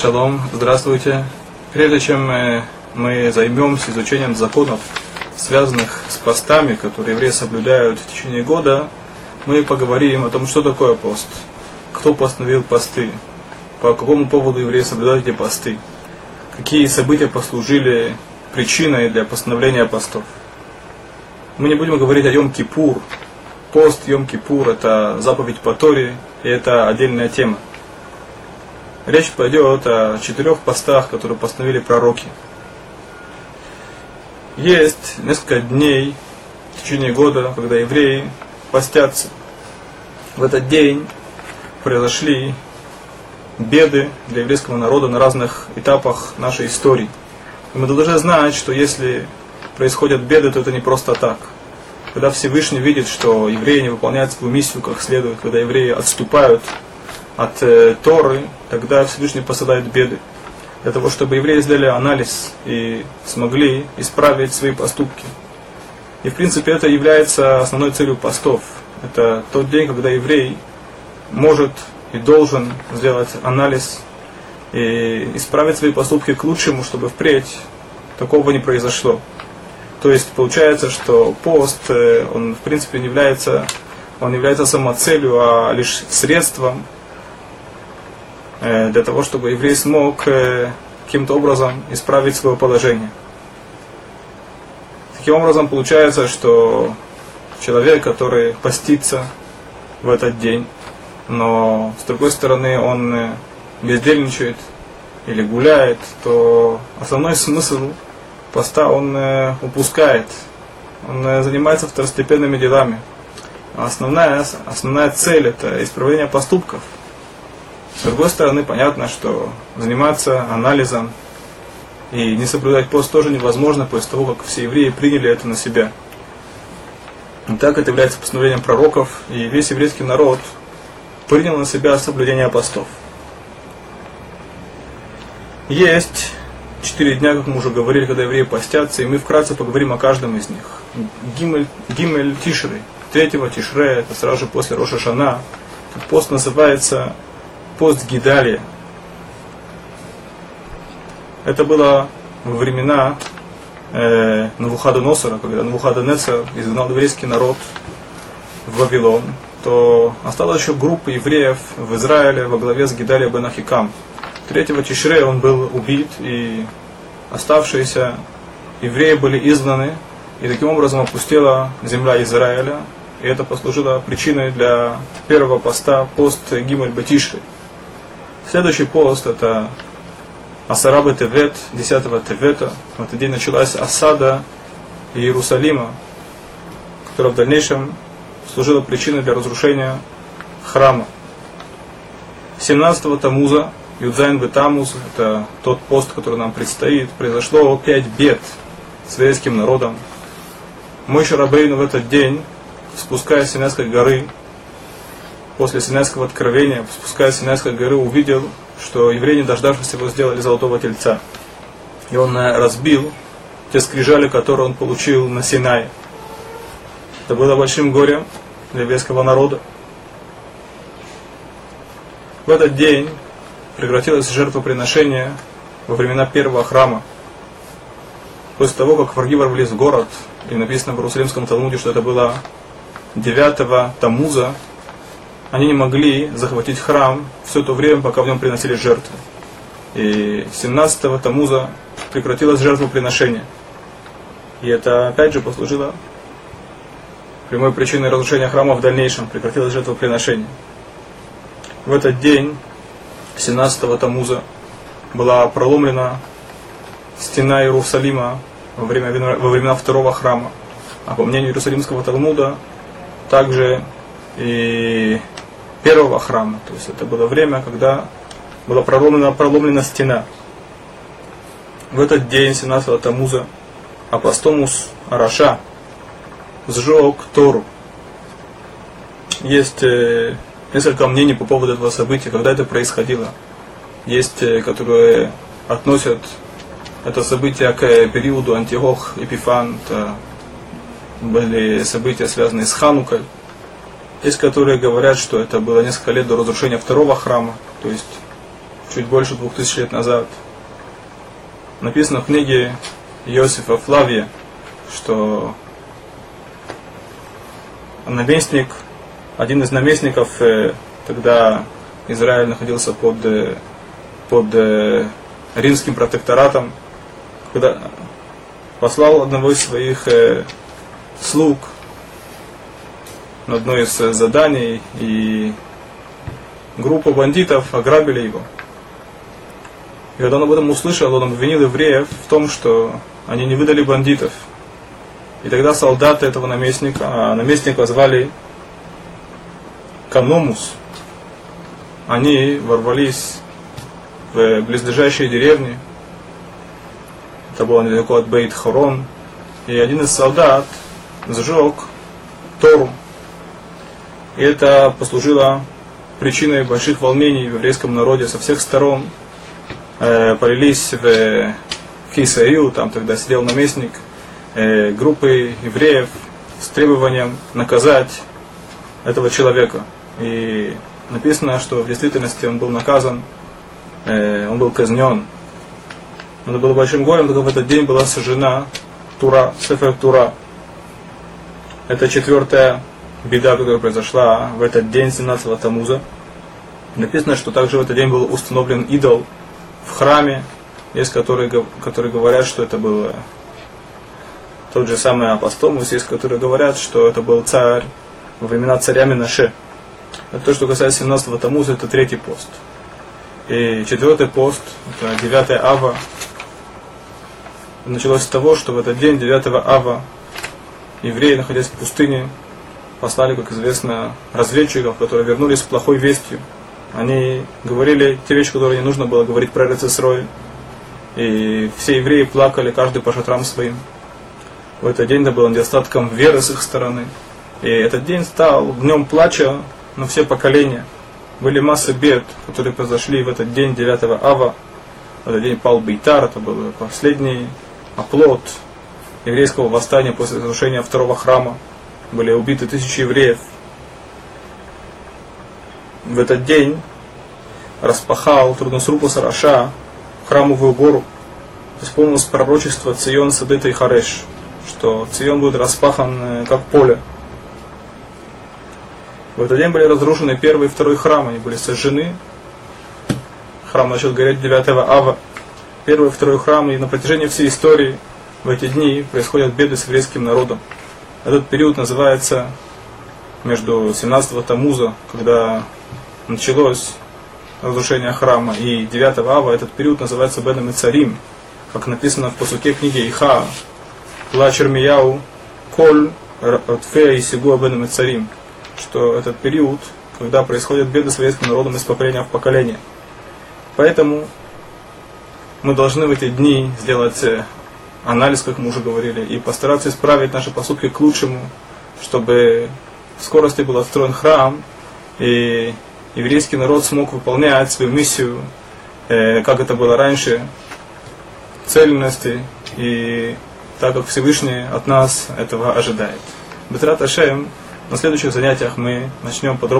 Шалом, здравствуйте. Прежде чем э, мы займемся изучением законов, связанных с постами, которые евреи соблюдают в течение года, мы поговорим о том, что такое пост, кто постановил посты, по какому поводу евреи соблюдают эти посты, какие события послужили причиной для постановления постов. Мы не будем говорить о Йом-Кипур. Пост Йом-Кипур – это заповедь по Торе, и это отдельная тема. Речь пойдет о четырех постах, которые постановили пророки. Есть несколько дней в течение года, когда евреи постятся. В этот день произошли беды для еврейского народа на разных этапах нашей истории. И мы должны знать, что если происходят беды, то это не просто так. Когда Всевышний видит, что евреи не выполняют свою миссию как следует, когда евреи отступают от э, Торы, тогда Всевышний посылает беды. Для того, чтобы евреи сделали анализ и смогли исправить свои поступки. И в принципе это является основной целью постов. Это тот день, когда еврей может и должен сделать анализ и исправить свои поступки к лучшему, чтобы впредь такого не произошло. То есть получается, что пост, э, он в принципе не является, он является самоцелью, а лишь средством для того, чтобы еврей смог э, каким-то образом исправить свое положение. Таким образом получается, что человек, который постится в этот день, но с другой стороны он э, бездельничает или гуляет, то основной смысл поста он упускает. Он занимается второстепенными делами. А основная, основная цель это исправление поступков – с другой стороны, понятно, что заниматься анализом и не соблюдать пост тоже невозможно после того, как все евреи приняли это на себя. И так это является постановлением пророков, и весь еврейский народ принял на себя соблюдение постов. Есть четыре дня, как мы уже говорили, когда евреи постятся, и мы вкратце поговорим о каждом из них. Гимель, Гимель Тишры, третьего Тишре, это сразу же после Роша Шана. Пост называется пост Гидалия. Это было во времена э, Навуходоносора, когда Навуходоносор изгнал еврейский народ в Вавилон, то осталась еще группа евреев в Израиле во главе с Гидалия бен Ахикам. Третьего Тишре он был убит, и оставшиеся евреи были изгнаны, и таким образом опустела земля Израиля, и это послужило причиной для первого поста, пост Гимель Батишри. Следующий пост это Асарабы Тевет, 10 Тевета. В этот день началась осада Иерусалима, которая в дальнейшем служила причиной для разрушения храма. 17 Тамуза, Юдзайн Тамуз, это тот пост, который нам предстоит, произошло пять бед с еврейским народом. Мой Шарабейну в этот день, спускаясь с Синайской горы, после Синайского откровения, спускаясь с Синайской горы, увидел, что евреи, не дождавшись его, сделали золотого тельца. И он э, разбил те скрижали, которые он получил на Синае. Это было большим горем для еврейского народа. В этот день прекратилось жертвоприношение во времена первого храма. После того, как враги ворвались в город, и написано в Иерусалимском Талмуде, что это было 9 Тамуза, они не могли захватить храм все то время, пока в нем приносили жертвы. И 17-го Тамуза прекратилось жертвоприношение. И это опять же послужило прямой причиной разрушения храма в дальнейшем, прекратилось жертвоприношение. В этот день, 17-го Тамуза, была проломлена стена Иерусалима во, время, во времена второго храма. А по мнению Иерусалимского Талмуда, также и первого храма. То есть это было время, когда была проломлена, проломлена стена. В этот день, 17 Тамуза, Апостомус Араша сжег Тору. Есть э, несколько мнений по поводу этого события, когда это происходило. Есть, э, которые относят это событие к периоду Антиох Эпифан. Это были события, связанные с Ханукой. Есть, которые говорят, что это было несколько лет до разрушения второго храма, то есть чуть больше двух тысяч лет назад. Написано в книге Иосифа Флавия, что наместник, один из наместников, э, тогда Израиль находился под, э, под э, римским протекторатом, когда послал одного из своих слуг на одно из заданий, и группа бандитов ограбили его. И когда он об этом услышал, он обвинил евреев в том, что они не выдали бандитов. И тогда солдаты этого наместника, а наместника звали Каномус, они ворвались в близлежащие деревни. Это было недалеко от Бейт Хорон. И один из солдат сжег Тору. И это послужило причиной больших волнений в еврейском народе со всех сторон. Э, полились в Кисаю, там тогда сидел наместник э, группы евреев с требованием наказать этого человека. И написано, что в действительности он был наказан, э, он был казнен. Это было большим горем, только в этот день была сожжена Тура, Сефер Тура. Это четвертая беда, которая произошла в этот день 17-го Тамуза. Написано, что также в этот день был установлен идол в храме, есть которые, которые говорят, что это был тот же самый апостомус, есть которые говорят, что это был царь во времена царя Минаше. Это то, что касается 17-го Тамуза, это третий пост. И четвертый пост, это 9 ава, началось с того, что в этот день, 9 ава, евреи, находясь в пустыне, послали, как известно, разведчиков, которые вернулись с плохой вестью. Они говорили те вещи, которые не нужно было говорить про Рецесрой. И все евреи плакали, каждый по шатрам своим. В этот день это было недостатком веры с их стороны. И этот день стал днем плача на все поколения. Были массы бед, которые произошли в этот день 9 ава. В этот день пал Бейтар, это был последний оплот еврейского восстания после разрушения второго храма. Были убиты тысячи евреев. В этот день распахал Трудносрупа Сараша храмовую гору. Исполнилось пророчество Цион Садыта и Хареш, что Цион будет распахан э, как поле. В этот день были разрушены первый и второй храм, они были сожжены. Храм начал гореть 9 ава. Первый и второй храм, и на протяжении всей истории в эти дни происходят беды с еврейским народом. Этот период называется между 17 Тамуза, когда началось разрушение храма, и 9 ава, этот период называется Беном и Царим, как написано в посуке книги Иха, Ла Чермияу, Коль, Ротфея и Сигуа Беном и Царим, что этот период, когда происходят беды с еврейским народом из поколения в поколение. Поэтому мы должны в эти дни сделать э, анализ, как мы уже говорили, и постараться исправить наши поступки к лучшему, чтобы в скорости был отстроен храм, и еврейский народ смог выполнять свою миссию, э, как это было раньше, цельности, и так как Всевышний от нас этого ожидает. Бетрат Ашем, на следующих занятиях мы начнем подробно